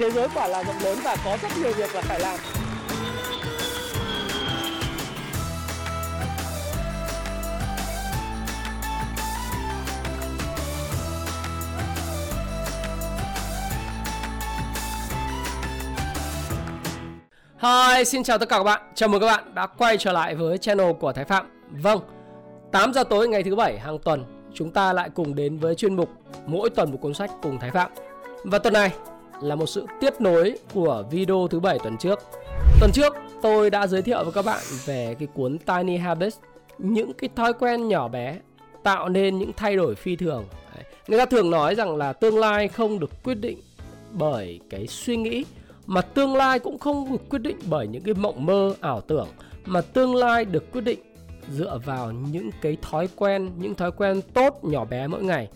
thế giới quả là rộng lớn và có rất nhiều việc là phải làm Hi, xin chào tất cả các bạn. Chào mừng các bạn đã quay trở lại với channel của Thái Phạm. Vâng, 8 giờ tối ngày thứ bảy hàng tuần, chúng ta lại cùng đến với chuyên mục mỗi tuần một cuốn sách cùng Thái Phạm. Và tuần này là một sự tiếp nối của video thứ bảy tuần trước. Tuần trước tôi đã giới thiệu với các bạn về cái cuốn Tiny Habits, những cái thói quen nhỏ bé tạo nên những thay đổi phi thường. Người ta thường nói rằng là tương lai không được quyết định bởi cái suy nghĩ mà tương lai cũng không được quyết định bởi những cái mộng mơ ảo tưởng mà tương lai được quyết định dựa vào những cái thói quen những thói quen tốt nhỏ bé mỗi ngày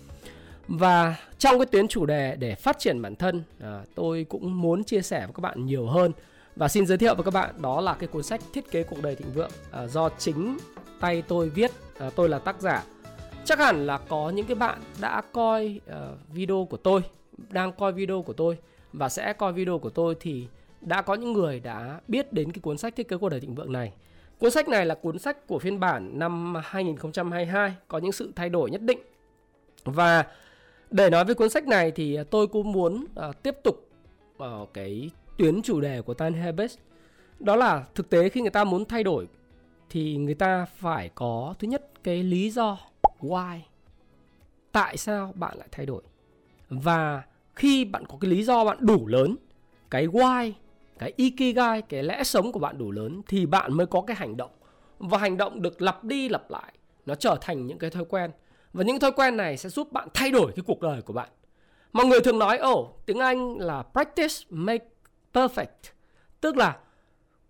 và trong cái tuyến chủ đề để phát triển bản thân à, tôi cũng muốn chia sẻ với các bạn nhiều hơn và xin giới thiệu với các bạn đó là cái cuốn sách thiết kế cuộc đời thịnh vượng à, do chính tay tôi viết à, tôi là tác giả chắc hẳn là có những cái bạn đã coi uh, video của tôi đang coi video của tôi và sẽ coi video của tôi thì đã có những người đã biết đến cái cuốn sách thiết kế cuộc đời thịnh vượng này. Cuốn sách này là cuốn sách của phiên bản năm 2022 có những sự thay đổi nhất định. Và để nói về cuốn sách này thì à, tôi cũng muốn uh, tiếp tục uh, cái tuyến chủ đề của Tan Habits. Đó là thực tế khi người ta muốn thay đổi thì người ta phải có thứ nhất cái lý do why. Tại sao bạn lại thay đổi? Và khi bạn có cái lý do bạn đủ lớn cái why cái ikigai cái lẽ sống của bạn đủ lớn thì bạn mới có cái hành động và hành động được lặp đi lặp lại nó trở thành những cái thói quen và những thói quen này sẽ giúp bạn thay đổi cái cuộc đời của bạn. Mọi người thường nói ồ oh, tiếng anh là practice make perfect. Tức là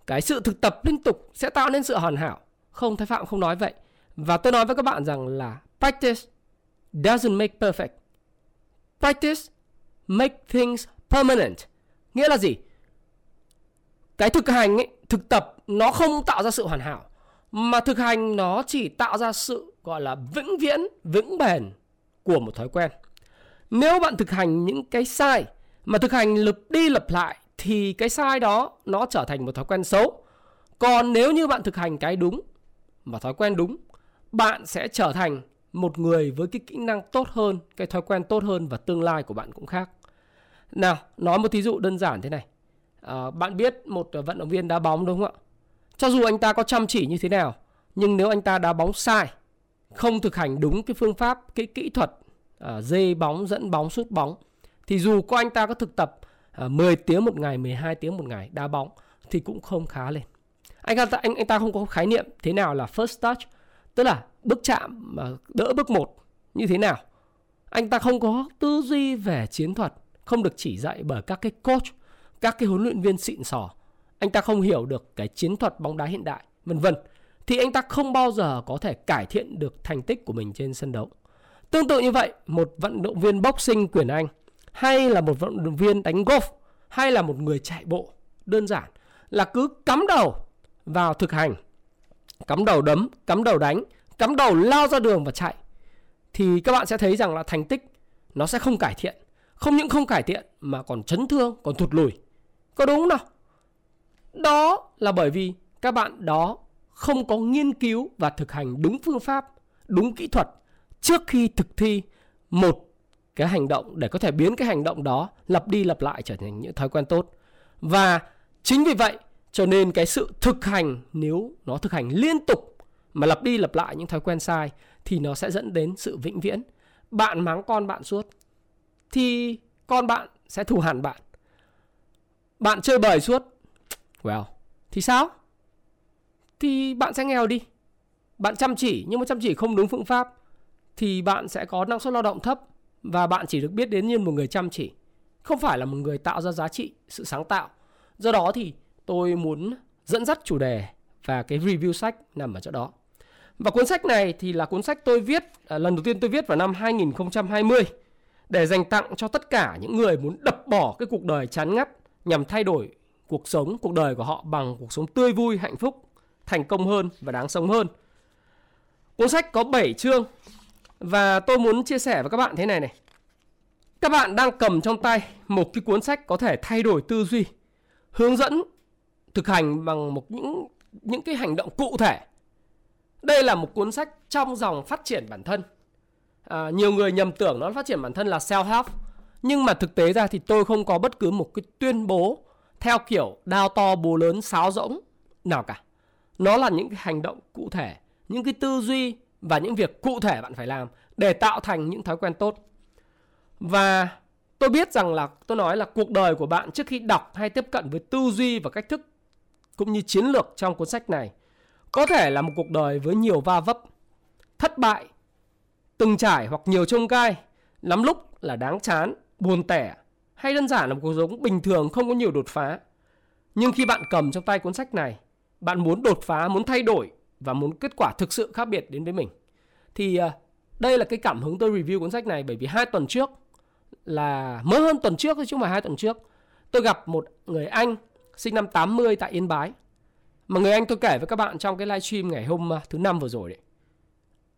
cái sự thực tập liên tục sẽ tạo nên sự hoàn hảo. Không thái phạm không nói vậy. Và tôi nói với các bạn rằng là practice doesn't make perfect. Practice make things permanent. Nghĩa là gì? Cái thực hành ấy, thực tập nó không tạo ra sự hoàn hảo mà thực hành nó chỉ tạo ra sự gọi là vĩnh viễn, vững bền của một thói quen. Nếu bạn thực hành những cái sai mà thực hành lặp đi lặp lại thì cái sai đó nó trở thành một thói quen xấu. Còn nếu như bạn thực hành cái đúng và thói quen đúng, bạn sẽ trở thành một người với cái kỹ năng tốt hơn, cái thói quen tốt hơn và tương lai của bạn cũng khác. Nào, nói một thí dụ đơn giản thế này. À, bạn biết một vận động viên đá bóng đúng không ạ? Cho dù anh ta có chăm chỉ như thế nào, nhưng nếu anh ta đá bóng sai, không thực hành đúng cái phương pháp, cái kỹ thuật à, dây bóng, dẫn bóng, sút bóng, thì dù có anh ta có thực tập à, 10 tiếng một ngày, 12 tiếng một ngày đá bóng thì cũng không khá lên. Anh ta anh anh ta không có khái niệm thế nào là first touch, tức là bước chạm mà đỡ bước một như thế nào. Anh ta không có tư duy về chiến thuật, không được chỉ dạy bởi các cái coach, các cái huấn luyện viên xịn sò. Anh ta không hiểu được cái chiến thuật bóng đá hiện đại, vân vân. Thì anh ta không bao giờ có thể cải thiện được thành tích của mình trên sân đấu. Tương tự như vậy, một vận động viên boxing quyền Anh hay là một vận động viên đánh golf hay là một người chạy bộ đơn giản là cứ cắm đầu vào thực hành cắm đầu đấm cắm đầu đánh cắm đầu lao ra đường và chạy thì các bạn sẽ thấy rằng là thành tích nó sẽ không cải thiện không những không cải thiện mà còn chấn thương, còn thụt lùi. Có đúng không nào? Đó là bởi vì các bạn đó không có nghiên cứu và thực hành đúng phương pháp, đúng kỹ thuật trước khi thực thi một cái hành động để có thể biến cái hành động đó lặp đi lặp lại trở thành những thói quen tốt. Và chính vì vậy cho nên cái sự thực hành nếu nó thực hành liên tục mà lặp đi lặp lại những thói quen sai thì nó sẽ dẫn đến sự vĩnh viễn. Bạn mắng con bạn suốt thì con bạn sẽ thù hẳn bạn. Bạn chơi bời suốt. Well, thì sao? Thì bạn sẽ nghèo đi. Bạn chăm chỉ nhưng mà chăm chỉ không đúng phương pháp thì bạn sẽ có năng suất lao động thấp và bạn chỉ được biết đến như một người chăm chỉ, không phải là một người tạo ra giá trị, sự sáng tạo. Do đó thì tôi muốn dẫn dắt chủ đề và cái review sách nằm ở chỗ đó. Và cuốn sách này thì là cuốn sách tôi viết à, lần đầu tiên tôi viết vào năm 2020 để dành tặng cho tất cả những người muốn đập bỏ cái cuộc đời chán ngắt nhằm thay đổi cuộc sống, cuộc đời của họ bằng cuộc sống tươi vui, hạnh phúc, thành công hơn và đáng sống hơn. Cuốn sách có 7 chương và tôi muốn chia sẻ với các bạn thế này này. Các bạn đang cầm trong tay một cái cuốn sách có thể thay đổi tư duy, hướng dẫn thực hành bằng một những những cái hành động cụ thể. Đây là một cuốn sách trong dòng phát triển bản thân. À, nhiều người nhầm tưởng nó phát triển bản thân là self help, nhưng mà thực tế ra thì tôi không có bất cứ một cái tuyên bố theo kiểu đao to búa lớn sáo rỗng nào cả. Nó là những cái hành động cụ thể, những cái tư duy và những việc cụ thể bạn phải làm để tạo thành những thói quen tốt. Và tôi biết rằng là tôi nói là cuộc đời của bạn trước khi đọc hay tiếp cận với tư duy và cách thức cũng như chiến lược trong cuốn sách này có thể là một cuộc đời với nhiều va vấp, thất bại, từng trải hoặc nhiều trông gai, lắm lúc là đáng chán, buồn tẻ hay đơn giản là một cuộc sống bình thường không có nhiều đột phá. Nhưng khi bạn cầm trong tay cuốn sách này, bạn muốn đột phá, muốn thay đổi và muốn kết quả thực sự khác biệt đến với mình. Thì à, đây là cái cảm hứng tôi review cuốn sách này bởi vì hai tuần trước là mới hơn tuần trước chứ không phải hai tuần trước tôi gặp một người anh sinh năm 80 tại Yên Bái mà người anh tôi kể với các bạn trong cái livestream ngày hôm à, thứ năm vừa rồi đấy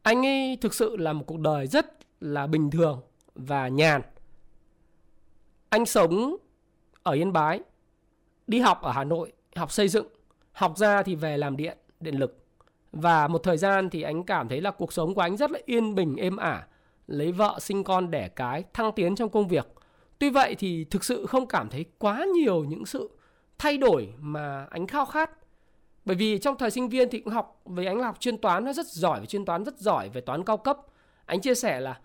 anh ấy thực sự là một cuộc đời rất là bình thường và nhàn anh sống ở Yên Bái, đi học ở Hà Nội, học xây dựng, học ra thì về làm điện điện lực. Và một thời gian thì anh cảm thấy là cuộc sống của anh rất là yên bình, êm ả, lấy vợ, sinh con, đẻ cái, thăng tiến trong công việc. Tuy vậy thì thực sự không cảm thấy quá nhiều những sự thay đổi mà anh khao khát. Bởi vì trong thời sinh viên thì cũng học với anh học chuyên toán, nó rất giỏi về chuyên toán rất giỏi về toán cao cấp. Anh chia sẻ là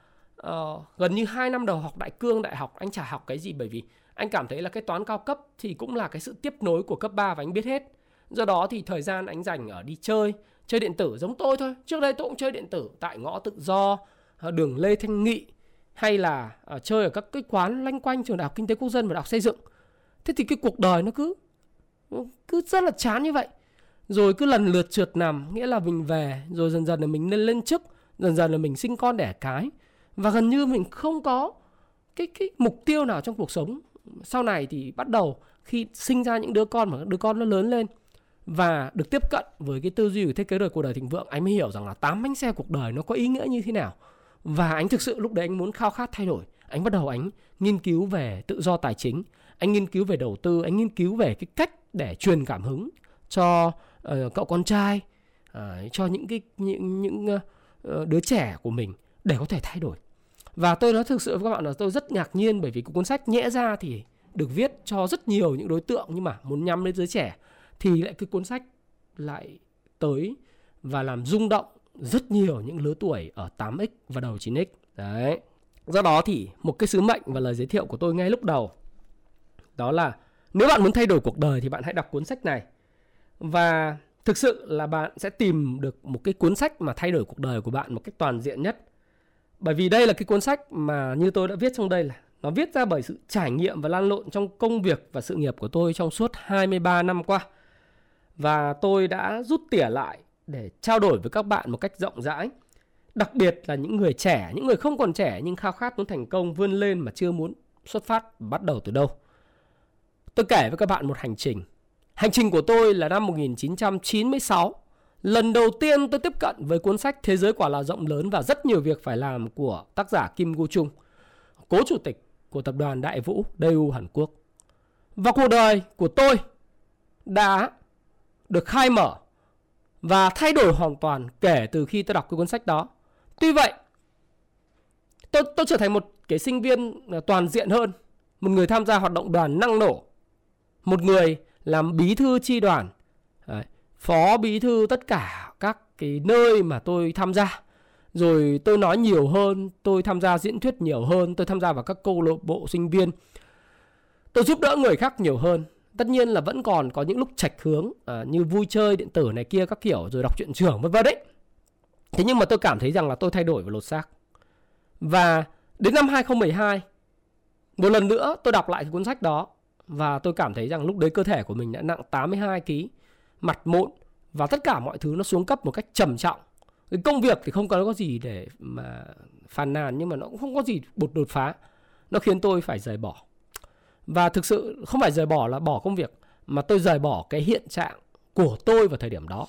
uh, gần như 2 năm đầu học đại cương đại học anh chả học cái gì bởi vì anh cảm thấy là cái toán cao cấp thì cũng là cái sự tiếp nối của cấp 3 và anh biết hết. Do đó thì thời gian anh dành ở đi chơi chơi điện tử giống tôi thôi. Trước đây tôi cũng chơi điện tử tại ngõ tự do ờ, đường lê thanh nghị hay là uh, chơi ở các cái quán lanh quanh trường đại học kinh tế quốc dân và đại học xây dựng. Thế thì cái cuộc đời nó cứ ừ, cứ rất là chán như vậy. Rồi cứ lần lượt trượt nằm nghĩa là mình về rồi dần dần là mình lên lên chức dần dần là mình sinh con đẻ cái và gần như mình không có cái cái mục tiêu nào trong cuộc sống. Sau này thì bắt đầu khi sinh ra những đứa con mà đứa con nó lớn lên và được tiếp cận với cái tư duy của thiết kế đời cuộc đời thịnh vượng anh mới hiểu rằng là tám bánh xe cuộc đời nó có ý nghĩa như thế nào. Và anh thực sự lúc đấy anh muốn khao khát thay đổi. Anh bắt đầu anh nghiên cứu về tự do tài chính anh nghiên cứu về đầu tư anh nghiên cứu về cái cách để truyền cảm hứng cho uh, cậu con trai uh, cho những cái những những uh, đứa trẻ của mình để có thể thay đổi và tôi nói thực sự với các bạn là tôi rất ngạc nhiên bởi vì cuốn sách nhẽ ra thì được viết cho rất nhiều những đối tượng nhưng mà muốn nhắm đến giới trẻ, thì lại cái cuốn sách lại tới và làm rung động rất nhiều những lứa tuổi ở 8x và đầu 9x. Đấy. Do đó thì một cái sứ mệnh và lời giới thiệu của tôi ngay lúc đầu, đó là nếu bạn muốn thay đổi cuộc đời thì bạn hãy đọc cuốn sách này. Và thực sự là bạn sẽ tìm được một cái cuốn sách mà thay đổi cuộc đời của bạn một cách toàn diện nhất. Bởi vì đây là cái cuốn sách mà như tôi đã viết trong đây là nó viết ra bởi sự trải nghiệm và lan lộn trong công việc và sự nghiệp của tôi trong suốt 23 năm qua. Và tôi đã rút tỉa lại để trao đổi với các bạn một cách rộng rãi. Đặc biệt là những người trẻ, những người không còn trẻ nhưng khao khát muốn thành công vươn lên mà chưa muốn xuất phát bắt đầu từ đâu. Tôi kể với các bạn một hành trình. Hành trình của tôi là năm 1996. Lần đầu tiên tôi tiếp cận với cuốn sách Thế giới quả là rộng lớn và rất nhiều việc phải làm của tác giả Kim Gu Chung, cố chủ tịch của tập đoàn Đại Vũ Daewoo Hàn Quốc. Và cuộc đời của tôi đã được khai mở và thay đổi hoàn toàn kể từ khi tôi đọc cái cuốn sách đó. Tuy vậy, tôi tôi trở thành một cái sinh viên à, toàn diện hơn, một người tham gia hoạt động đoàn năng nổ, một người làm bí thư chi đoàn, phó bí thư tất cả các cái nơi mà tôi tham gia. Rồi tôi nói nhiều hơn, tôi tham gia diễn thuyết nhiều hơn, tôi tham gia vào các câu lạc bộ sinh viên. Tôi giúp đỡ người khác nhiều hơn tất nhiên là vẫn còn có những lúc chạch hướng à, như vui chơi điện tử này kia các kiểu rồi đọc truyện trưởng vân vân đấy thế nhưng mà tôi cảm thấy rằng là tôi thay đổi và lột xác và đến năm 2012 một lần nữa tôi đọc lại cuốn sách đó và tôi cảm thấy rằng lúc đấy cơ thể của mình đã nặng 82 kg mặt mụn và tất cả mọi thứ nó xuống cấp một cách trầm trọng cái công việc thì không có gì để mà phàn nàn, nhưng mà nó cũng không có gì bột đột phá nó khiến tôi phải rời bỏ và thực sự không phải rời bỏ là bỏ công việc, mà tôi rời bỏ cái hiện trạng của tôi vào thời điểm đó.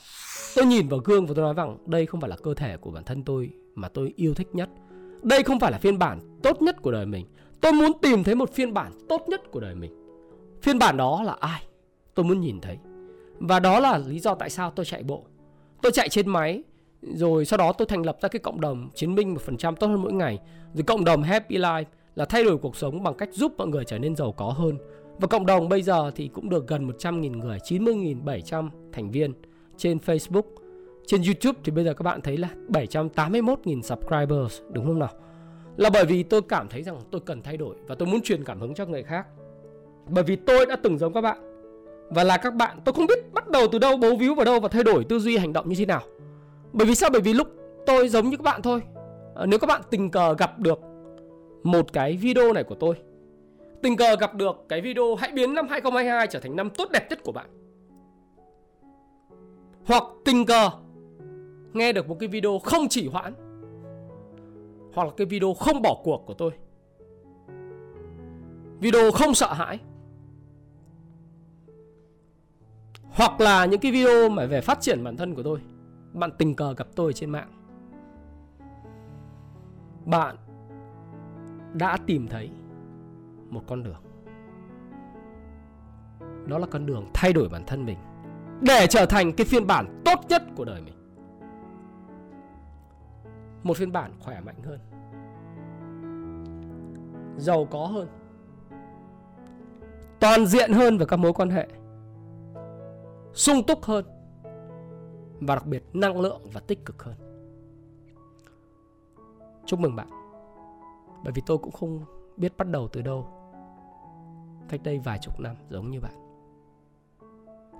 Tôi nhìn vào gương và tôi nói rằng đây không phải là cơ thể của bản thân tôi mà tôi yêu thích nhất. Đây không phải là phiên bản tốt nhất của đời mình. Tôi muốn tìm thấy một phiên bản tốt nhất của đời mình. Phiên bản đó là ai? Tôi muốn nhìn thấy. Và đó là lý do tại sao tôi chạy bộ. Tôi chạy trên máy, rồi sau đó tôi thành lập ra cái cộng đồng chiến binh 1% tốt hơn mỗi ngày. Rồi cộng đồng Happy Life là thay đổi cuộc sống bằng cách giúp mọi người trở nên giàu có hơn. Và cộng đồng bây giờ thì cũng được gần 100.000 người, 90.700 thành viên trên Facebook. Trên YouTube thì bây giờ các bạn thấy là 781.000 subscribers, đúng không nào? Là bởi vì tôi cảm thấy rằng tôi cần thay đổi và tôi muốn truyền cảm hứng cho người khác. Bởi vì tôi đã từng giống các bạn và là các bạn, tôi không biết bắt đầu từ đâu, bấu víu vào đâu và thay đổi tư duy hành động như thế nào. Bởi vì sao? Bởi vì lúc tôi giống như các bạn thôi. À, nếu các bạn tình cờ gặp được một cái video này của tôi tình cờ gặp được cái video hãy biến năm 2022 trở thành năm tốt đẹp nhất của bạn. Hoặc tình cờ nghe được một cái video không chỉ hoãn hoặc là cái video không bỏ cuộc của tôi. Video không sợ hãi. Hoặc là những cái video mà về phát triển bản thân của tôi. Bạn tình cờ gặp tôi trên mạng. Bạn đã tìm thấy một con đường đó là con đường thay đổi bản thân mình để trở thành cái phiên bản tốt nhất của đời mình một phiên bản khỏe mạnh hơn giàu có hơn toàn diện hơn về các mối quan hệ sung túc hơn và đặc biệt năng lượng và tích cực hơn. Chúc mừng bạn, bởi vì tôi cũng không biết bắt đầu từ đâu. Cách đây vài chục năm giống như bạn.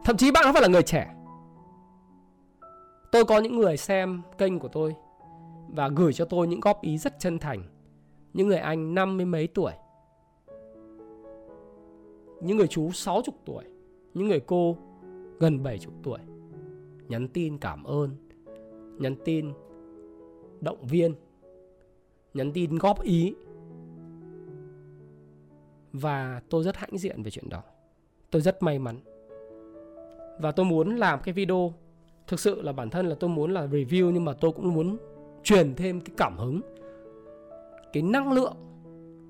Thậm chí bạn không phải là người trẻ. Tôi có những người xem kênh của tôi và gửi cho tôi những góp ý rất chân thành. Những người anh năm mươi mấy tuổi, những người chú sáu chục tuổi, những người cô gần bảy chục tuổi, nhắn tin cảm ơn, nhắn tin động viên, nhắn tin góp ý. Và tôi rất hãnh diện về chuyện đó. Tôi rất may mắn. Và tôi muốn làm cái video, thực sự là bản thân là tôi muốn là review, nhưng mà tôi cũng muốn truyền thêm cái cảm hứng, cái năng lượng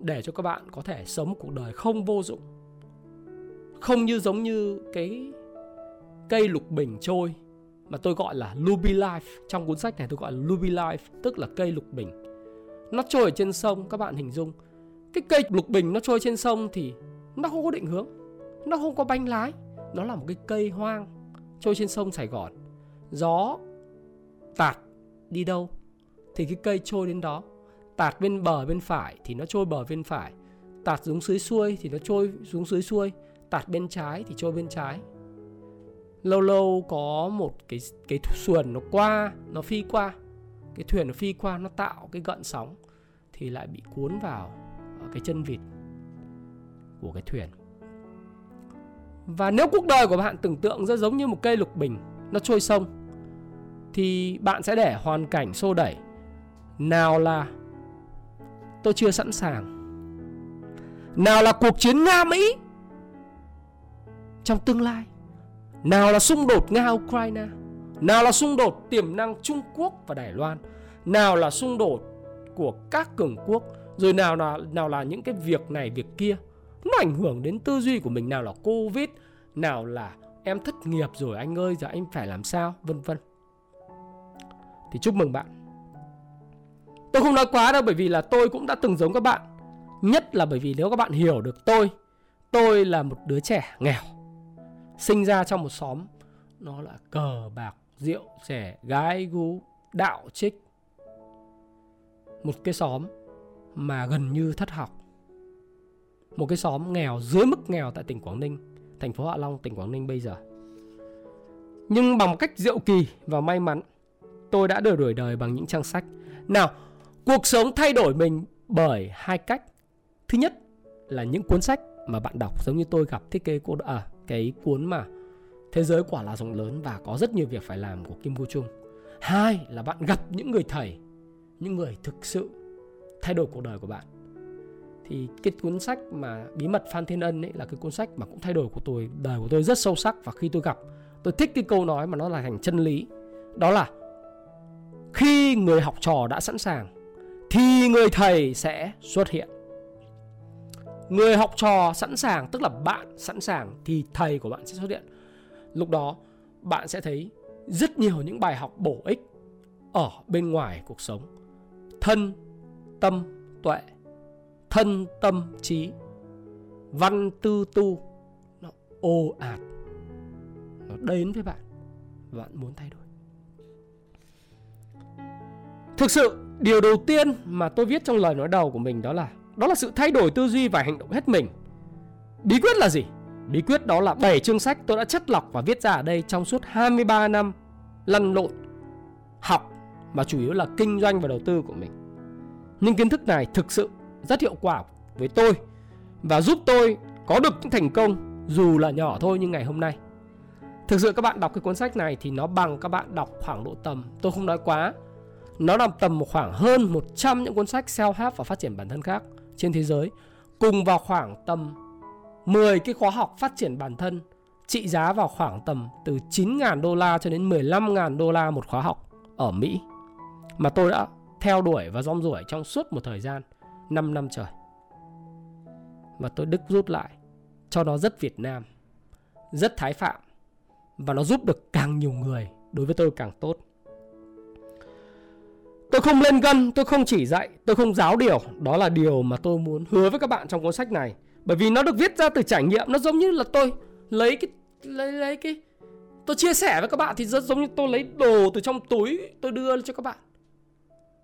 để cho các bạn có thể sống cuộc đời không vô dụng. Không như giống như cái cây lục bình trôi, mà tôi gọi là luby Life. Trong cuốn sách này tôi gọi là Luby Life, tức là cây lục bình. Nó trôi ở trên sông, các bạn hình dung. Cái cây lục bình nó trôi trên sông thì nó không có định hướng, nó không có bánh lái. Nó là một cái cây hoang, trôi trên sông sài gòn. Gió tạt đi đâu thì cái cây trôi đến đó. Tạt bên bờ bên phải thì nó trôi bờ bên phải. Tạt xuống dưới xuôi thì nó trôi xuống dưới xuôi. Tạt bên trái thì trôi bên trái lâu lâu có một cái cái xuồng nó qua, nó phi qua, cái thuyền nó phi qua, nó tạo cái gợn sóng thì lại bị cuốn vào ờ, cái chân vịt của cái thuyền. Và nếu cuộc đời của bạn tưởng tượng rất giống như một cây lục bình, nó trôi sông, thì bạn sẽ để hoàn cảnh xô đẩy. Nào là tôi chưa sẵn sàng. Nào là cuộc chiến nga mỹ trong tương lai nào là xung đột nga ukraine? Nào là xung đột tiềm năng trung quốc và đài loan? Nào là xung đột của các cường quốc? Rồi nào là nào là những cái việc này, việc kia? Nó ảnh hưởng đến tư duy của mình. Nào là covid? Nào là em thất nghiệp rồi, anh ơi, giờ anh phải làm sao? Vân vân. Thì chúc mừng bạn. Tôi không nói quá đâu, bởi vì là tôi cũng đã từng giống các bạn. Nhất là bởi vì nếu các bạn hiểu được tôi tôi là một đứa trẻ nghèo sinh ra trong một xóm nó là cờ bạc rượu trẻ gái gú đạo trích một cái xóm mà gần như thất học. Một cái xóm nghèo dưới mức nghèo tại tỉnh Quảng Ninh, thành phố Hạ Long, tỉnh Quảng Ninh bây giờ. Nhưng bằng cách diệu kỳ và may mắn, tôi đã được đổi đời bằng những trang sách. Nào, cuộc sống thay đổi mình bởi hai cách. Thứ nhất là những cuốn sách mà bạn đọc giống như tôi gặp thiết kế cô à, cái cuốn mà Thế giới quả là rộng lớn và có rất nhiều việc phải làm của Kim Cô Trung. Hai là bạn gặp những người thầy, những người thực sự thay đổi cuộc đời của bạn. Thì cái cuốn sách mà bí mật Phan Thiên Ân ấy là cái cuốn sách mà cũng thay đổi của tôi đời của tôi rất sâu sắc và khi tôi gặp tôi thích cái câu nói mà nó là thành chân lý. Đó là khi người học trò đã sẵn sàng thì người thầy sẽ xuất hiện người học trò sẵn sàng, tức là bạn sẵn sàng thì thầy của bạn sẽ xuất hiện. Lúc đó, bạn sẽ thấy rất nhiều những bài học bổ ích ở bên ngoài cuộc sống. Thân, tâm, tuệ. Thân, tâm, trí. Văn tư tu, nó ô ạt. Nó đến với bạn bạn muốn thay đổi. Thực sự, điều đầu tiên mà tôi viết trong lời nói đầu của mình đó là đó là sự thay đổi tư duy và hành động hết mình. Bí quyết là gì? Bí quyết đó là 7 chương sách tôi đã chất lọc và viết ra ở đây trong suốt 23 năm lăn lộn, học mà chủ yếu là kinh doanh và đầu tư của mình. Nhưng kiến thức này thực sự rất hiệu quả với tôi và giúp tôi có được những thành công dù là nhỏ thôi như ngày hôm nay. Thực sự các bạn đọc cái cuốn sách này thì nó bằng các bạn đọc khoảng độ tầm, tôi không nói quá, nó nằm tầm một khoảng hơn 100 những cuốn sách self-help và phát triển bản thân khác trên thế giới cùng vào khoảng tầm 10 cái khóa học phát triển bản thân trị giá vào khoảng tầm từ 9.000 đô la cho đến 15.000 đô la một khóa học ở Mỹ mà tôi đã theo đuổi và rong ruổi trong suốt một thời gian 5 năm trời. Và tôi đứt rút lại cho nó rất Việt Nam, rất Thái Phạm và nó giúp được càng nhiều người đối với tôi càng tốt. Tôi không lên gân, tôi không chỉ dạy, tôi không giáo điều. Đó là điều mà tôi muốn hứa với các bạn trong cuốn sách này. Bởi vì nó được viết ra từ trải nghiệm, nó giống như là tôi lấy cái lấy lấy cái tôi chia sẻ với các bạn thì rất giống như tôi lấy đồ từ trong túi tôi đưa cho các bạn.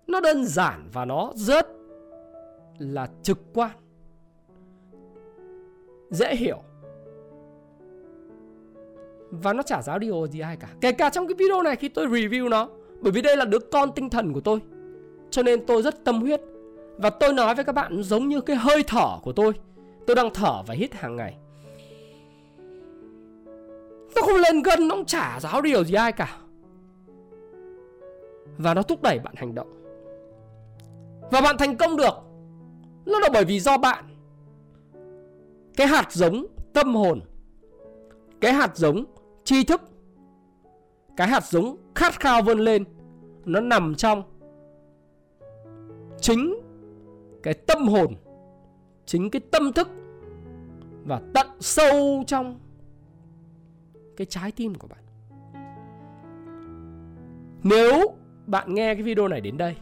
Nó đơn giản và nó rất là trực quan. Dễ hiểu. Và nó chả giáo điều gì ai cả. Kể cả trong cái video này khi tôi review nó bởi vì đây là đứa con tinh thần của tôi. Cho nên tôi rất tâm huyết. Và tôi nói với các bạn giống như cái hơi thở của tôi. Tôi đang thở và hít hàng ngày. Nó không lên gân Nó cũng chả giáo điều gì ai cả. Và nó thúc đẩy bạn hành động. Và bạn thành công được. Nó là bởi vì do bạn. Cái hạt giống tâm hồn. Cái hạt giống tri thức cái hạt giống khát khao vươn lên, nó nằm trong chính cái tâm hồn, chính cái tâm thức và tận sâu trong cái trái tim của bạn. Nếu bạn nghe cái video này đến đây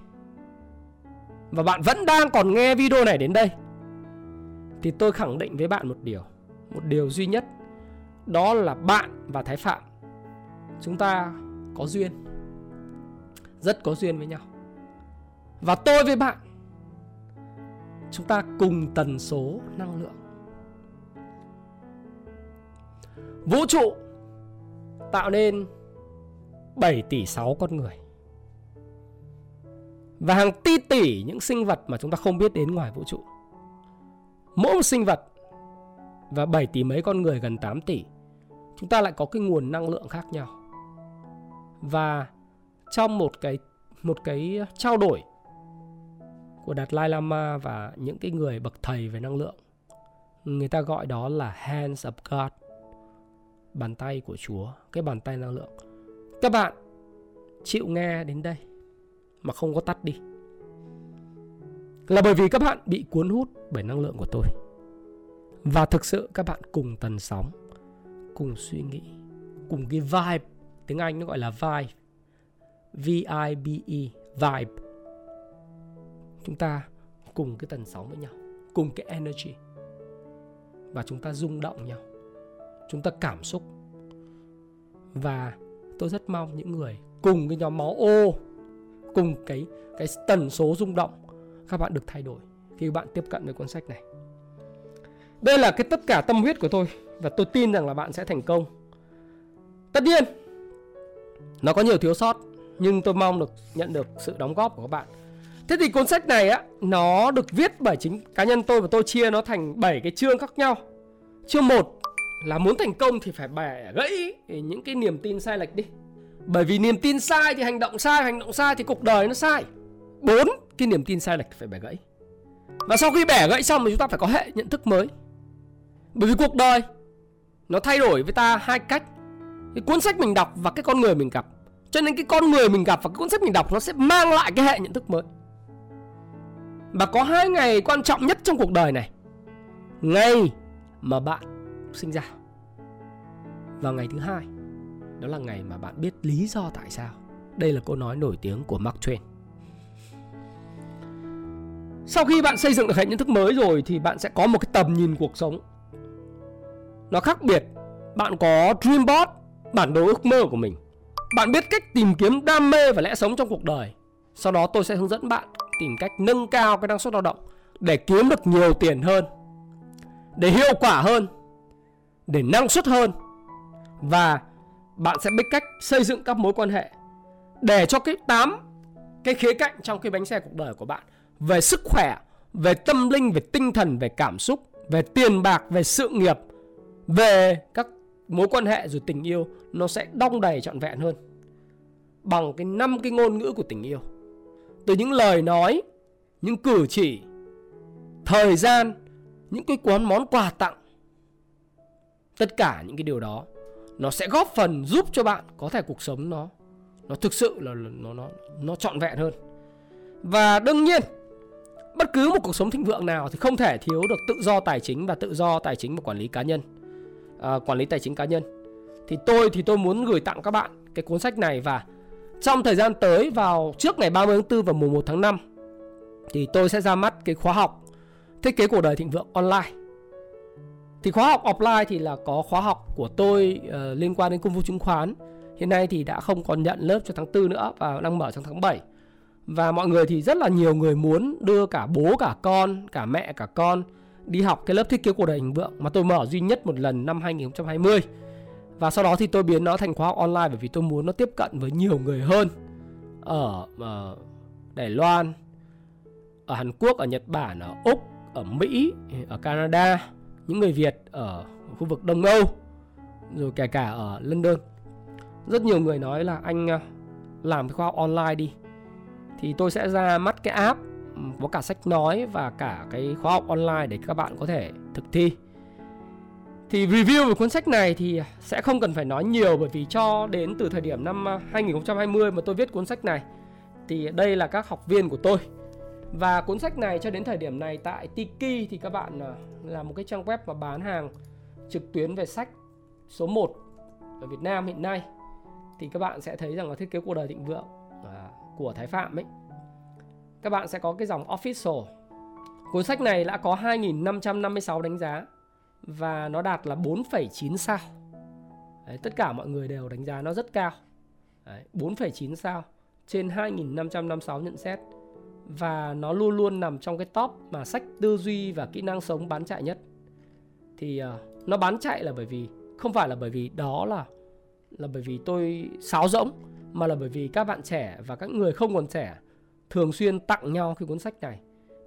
và bạn vẫn đang còn nghe video này đến đây, thì tôi khẳng định với bạn một điều một điều duy nhất, đó là bạn và thái phạm chúng ta có duyên. Rất có duyên với nhau. Và tôi với bạn, chúng ta cùng tần số năng lượng. Vũ trụ tạo nên 7 tỷ 6 con người. Và hàng tỷ tỷ những sinh vật mà chúng ta không biết đến ngoài vũ trụ. Mỗi một sinh vật và 7 tỷ mấy con người gần 8 tỷ, chúng ta lại có cái nguồn năng lượng khác nhau và trong một cái một cái trao đổi của Đạt Lai Lama và những cái người bậc thầy về năng lượng, người ta gọi đó là hands of God, bàn tay của Chúa, cái bàn tay năng lượng. Các bạn chịu nghe đến đây mà không có tắt đi. Là bởi vì các bạn bị cuốn hút bởi năng lượng của tôi. Và thực sự các bạn cùng tần sóng, cùng suy nghĩ, cùng cái vibe tiếng Anh nó gọi là vibe. V-I-B-E vibe. Chúng ta cùng cái tần sóng với nhau, cùng cái energy. Và chúng ta rung động nhau. Chúng ta cảm xúc. Và tôi rất mong những người cùng cái nhóm máu ô cùng cái cái tần số rung động, các bạn được thay đổi khi bạn tiếp cận với cuốn sách này. Đây là cái tất cả tâm huyết của tôi và tôi tin rằng là bạn sẽ thành công. Tất nhiên nó có nhiều thiếu sót, nhưng tôi mong được nhận được sự đóng góp của các bạn. Thế thì cuốn sách này á, nó được viết bởi chính cá nhân tôi và tôi chia nó thành 7 cái chương khác nhau. Chương 1 là muốn thành công thì phải bẻ gãy những cái niềm tin sai lệch đi. Bởi vì niềm tin sai thì hành động sai, hành động sai thì cuộc đời nó sai. Bốn, cái niềm tin sai lệch phải bẻ gãy. Và sau khi bẻ gãy xong thì chúng ta phải có hệ nhận thức mới. Bởi vì cuộc đời nó thay đổi với ta hai cách cái cuốn sách mình đọc và cái con người mình gặp. Cho nên cái con người mình gặp và cái cuốn sách mình đọc nó sẽ mang lại cái hệ nhận thức mới. Và có hai ngày quan trọng nhất trong cuộc đời này. Ngày mà bạn sinh ra và ngày thứ hai, đó là ngày mà bạn biết lý do tại sao. Đây là câu nói nổi tiếng của Mark Twain. Sau khi bạn xây dựng được hệ nhận thức mới rồi thì bạn sẽ có một cái tầm nhìn cuộc sống. Nó khác biệt. Bạn có dream board bản đồ ước mơ của mình. Bạn biết cách tìm kiếm đam mê và lẽ sống trong cuộc đời. Sau đó tôi sẽ hướng dẫn bạn tìm cách nâng cao cái năng suất lao động để kiếm được nhiều tiền hơn để hiệu quả hơn để năng suất hơn. Và bạn sẽ biết cách xây dựng các mối quan hệ để cho cái tám cái khía cạnh trong cái bánh xe cuộc đời của bạn về sức khỏe, về tâm linh, về tinh thần, về cảm xúc, về tiền bạc, về sự nghiệp, về các mối quan hệ rồi tình yêu nó sẽ đong đầy trọn vẹn hơn bằng cái năm cái ngôn ngữ của tình yêu. Từ những lời nói, những cử chỉ, thời gian, những cái quán món quà tặng. Tất cả những cái điều đó nó sẽ góp phần giúp cho bạn có thể cuộc sống nó nó thực sự là nó nó nó trọn vẹn hơn. Và đương nhiên bất cứ một cuộc sống thịnh vượng nào thì không thể thiếu được tự do tài chính và tự do tài chính và quản lý cá nhân uh, quản lý tài chính cá nhân. Thì tôi thì tôi muốn gửi tặng các bạn cái cuốn sách này và trong thời gian tới vào trước ngày 30 tháng 4 và mùng 1 tháng 5 thì tôi sẽ ra mắt cái khóa học thiết kế cuộc đời thịnh vượng online. Thì khóa học offline thì là có khóa học của tôi uh, liên quan đến công vụ chứng khoán. Hiện nay thì đã không còn nhận lớp cho tháng 4 nữa và đang mở trong tháng 7 và mọi người thì rất là nhiều người muốn đưa cả bố cả con cả mẹ cả con đi học cái lớp thiết kế của đời hình vượng mà tôi mở duy nhất một lần năm 2020 và sau đó thì tôi biến nó thành khóa học online bởi vì tôi muốn nó tiếp cận với nhiều người hơn. Ở uh, Đài Loan ở Hàn Quốc ở Nhật Bản ở Úc ở Mỹ ở Canada những người Việt ở khu vực Đông Âu rồi kể cả ở London. Rất nhiều người nói là anh ờ, làm cái khóa học online đi thì tôi sẽ ra mắt cái app có cả sách nói và cả cái khóa học online để các bạn có thể thực thi. Thì review về cuốn sách này thì sẽ không cần phải nói nhiều bởi vì cho đến từ thời điểm năm à, 2020 mà tôi viết cuốn sách này, thì đây là các học viên của tôi. Và cuốn sách này cho đến thời điểm này tại Tiki thì các bạn à, là một cái trang web mà bán hàng trực tuyến về sách số 1 ở Việt Nam hiện nay. Thì các bạn sẽ thấy rằng là thiết kế cuộc đời thịnh vượng à, của Thái Phạm ấy các bạn sẽ có cái dòng official. Cuốn sách này đã có 2.556 đánh giá và nó đạt là 4,9 sao. Đấy, tất cả mọi người đều đánh giá nó rất cao. Đấy, 4,9 sao trên 2.556 nhận xét. Và nó luôn luôn nằm trong cái top mà sách tư duy và kỹ năng sống bán chạy nhất. Thì uh, nó bán chạy là bởi vì không phải là bởi vì đó là là bởi vì tôi sáo rỗng mà là bởi vì các bạn trẻ và các người không còn trẻ thường xuyên tặng nhau cái cuốn sách này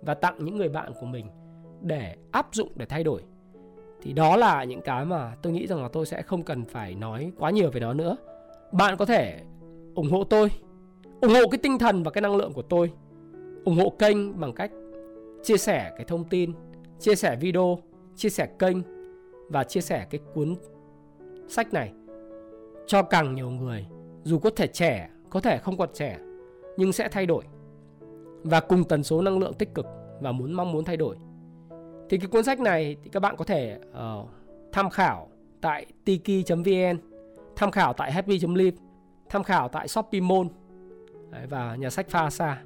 và tặng những người bạn của mình để áp dụng để thay đổi. Thì đó là những cái mà tôi nghĩ rằng là tôi sẽ không cần phải nói quá nhiều về nó nữa. Bạn có thể ủng hộ tôi, ủng hộ cái tinh thần và cái năng lượng của tôi, ủng hộ kênh bằng cách chia sẻ cái thông tin, chia sẻ video, chia sẻ kênh và chia sẻ cái cuốn sách này cho càng nhiều người. Dù có thể trẻ, có thể không còn trẻ, nhưng sẽ thay đổi và cùng tần số năng lượng tích cực và muốn mong muốn thay đổi. Thì cái cuốn sách này thì các bạn có thể uh, tham khảo tại tiki.vn tham khảo tại happy.live tham khảo tại shopee mall. Và nhà sách pha xa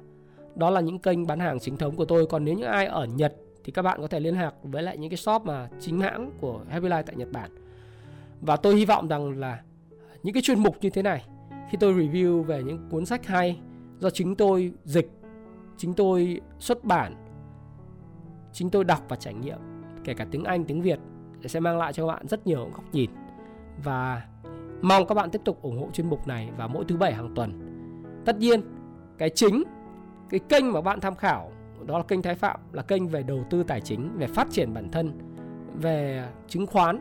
đó là những kênh bán hàng chính thống của tôi. Còn nếu những ai ở Nhật thì các bạn có thể liên lạc với lại những cái shop mà chính hãng của Happy Life tại Nhật Bản. Và tôi hy vọng rằng là những cái chuyên mục như thế này khi tôi review về những cuốn sách hay do chính tôi dịch chính tôi xuất bản, chính tôi đọc và trải nghiệm, kể cả tiếng Anh, tiếng Việt, để sẽ mang lại cho các bạn rất nhiều góc nhìn. Và mong các bạn tiếp tục ủng hộ chuyên mục này vào mỗi thứ bảy hàng tuần. Tất nhiên, cái chính, cái kênh mà bạn tham khảo, đó là kênh Thái Phạm, là kênh về đầu tư tài chính, về phát triển bản thân, về chứng khoán.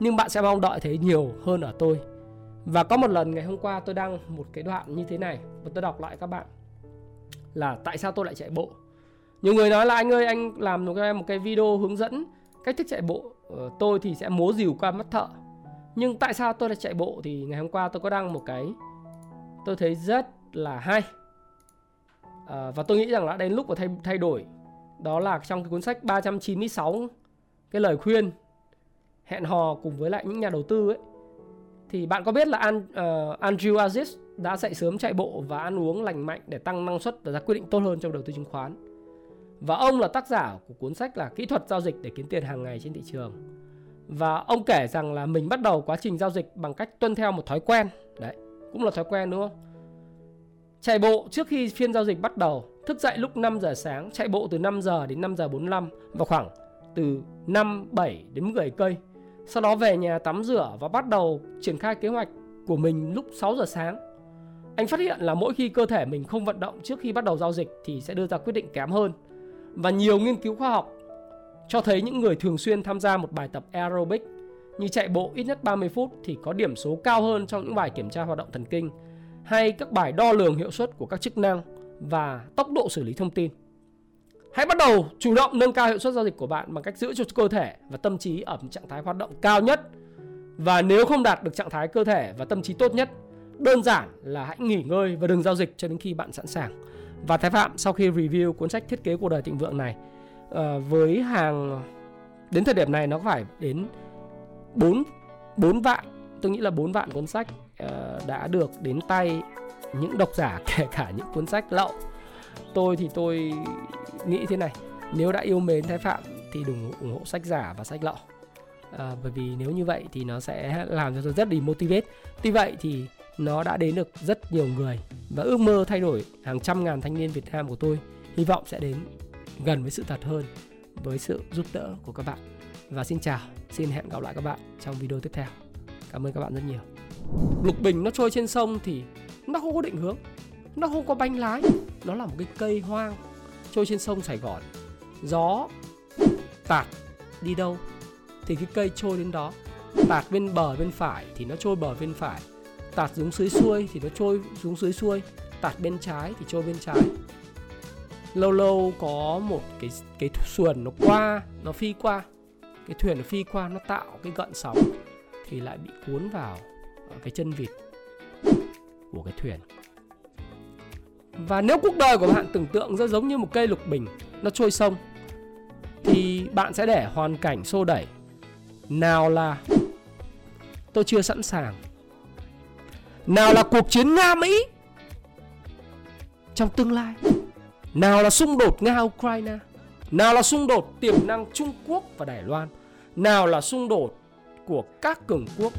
Nhưng bạn sẽ mong đợi thấy nhiều hơn ở tôi. Và có một lần ngày hôm qua tôi đăng một cái đoạn như thế này, và tôi đọc lại các bạn là tại sao tôi lại chạy bộ. Nhiều người nói là anh ơi anh làm một cái một cái video hướng dẫn cách thức chạy bộ ờ, tôi thì sẽ múa dìu qua mắt thợ. Nhưng tại sao tôi lại chạy bộ thì ngày hôm qua tôi có đăng một cái tôi thấy rất là hay. À, và tôi nghĩ rằng đã đến lúc mà thay thay đổi đó là trong cái cuốn sách 396 cái lời khuyên hẹn hò cùng với lại những nhà đầu tư ấy. Thì bạn có biết là An, uh, Andrew Aziz đã dậy sớm chạy bộ và ăn uống lành mạnh để tăng năng suất và ra quyết định tốt hơn trong đầu tư chứng khoán. Và ông là tác giả của cuốn sách là Kỹ thuật giao dịch để kiếm tiền hàng ngày trên thị trường. Và ông kể rằng là mình bắt đầu quá trình giao dịch bằng cách tuân theo một thói quen. Đấy, cũng là thói quen đúng không? Chạy bộ trước khi phiên giao dịch bắt đầu, thức dậy lúc 5 giờ sáng, chạy bộ từ 5 giờ đến 5 giờ 45 và khoảng từ 5, 7 đến 10 cây. Sau đó về nhà tắm rửa và bắt đầu triển khai kế hoạch của mình lúc 6 giờ sáng. Anh phát hiện là mỗi khi cơ thể mình không vận động trước khi bắt đầu giao dịch thì sẽ đưa ra quyết định kém hơn. Và nhiều nghiên cứu khoa học cho thấy những người thường xuyên tham gia một bài tập aerobic như chạy bộ ít nhất 30 phút thì có điểm số cao hơn trong những bài kiểm tra hoạt động thần kinh hay các bài đo lường hiệu suất của các chức năng và tốc độ xử lý thông tin. Hãy bắt đầu chủ động nâng cao hiệu suất giao dịch của bạn bằng cách giữ cho cơ thể và tâm trí ở trạng thái hoạt động cao nhất. Và nếu không đạt được trạng thái cơ thể và tâm trí tốt nhất, đơn giản là hãy nghỉ ngơi và đừng giao dịch cho đến khi bạn sẵn sàng. Và Thái Phạm sau khi review cuốn sách Thiết kế cuộc đời thịnh vượng này ờ, với hàng đến thời điểm này nó phải đến 4 4 vạn, tôi nghĩ là 4 vạn cuốn sách ờ, đã được đến tay những độc giả kể cả những cuốn sách lậu. Tôi thì tôi nghĩ thế này, nếu đã yêu mến Thái Phạm thì đừng ủng hộ sách giả và sách lậu. À, bởi vì nếu như vậy thì nó sẽ làm cho tôi rất đi motivate. Tuy vậy thì nó đã đến được rất nhiều người và ước mơ thay đổi hàng trăm ngàn thanh niên Việt Nam của tôi hy vọng sẽ đến gần với sự thật hơn với sự giúp đỡ của các bạn. Và xin chào, xin hẹn gặp lại các bạn trong video tiếp theo. Cảm ơn các bạn rất nhiều. Lục bình nó trôi trên sông thì nó không có định hướng, nó không có bánh lái, nó là một cái cây hoang trôi trên sông Sài Gòn. Gió tạt đi đâu thì cái cây trôi đến đó. Tạt bên bờ bên phải thì nó trôi bờ bên phải tạt xuống dưới xuôi thì nó trôi xuống dưới xuôi, tạt bên trái thì trôi bên trái. Lâu lâu có một cái cái xuồng nó qua, nó phi qua, cái thuyền nó phi qua, nó tạo cái gợn sóng thì lại bị cuốn vào ờ, cái chân vịt của cái thuyền. Và nếu cuộc đời của bạn tưởng tượng ra giống như một cây lục bình, nó trôi sông, thì bạn sẽ để hoàn cảnh xô đẩy. Nào là, tôi chưa sẵn sàng nào là cuộc chiến Nga Mỹ trong tương lai? Nào là xung đột Nga Ukraine nào là xung đột tiềm năng Trung Quốc và Đài Loan? Nào là xung đột của các cường quốc?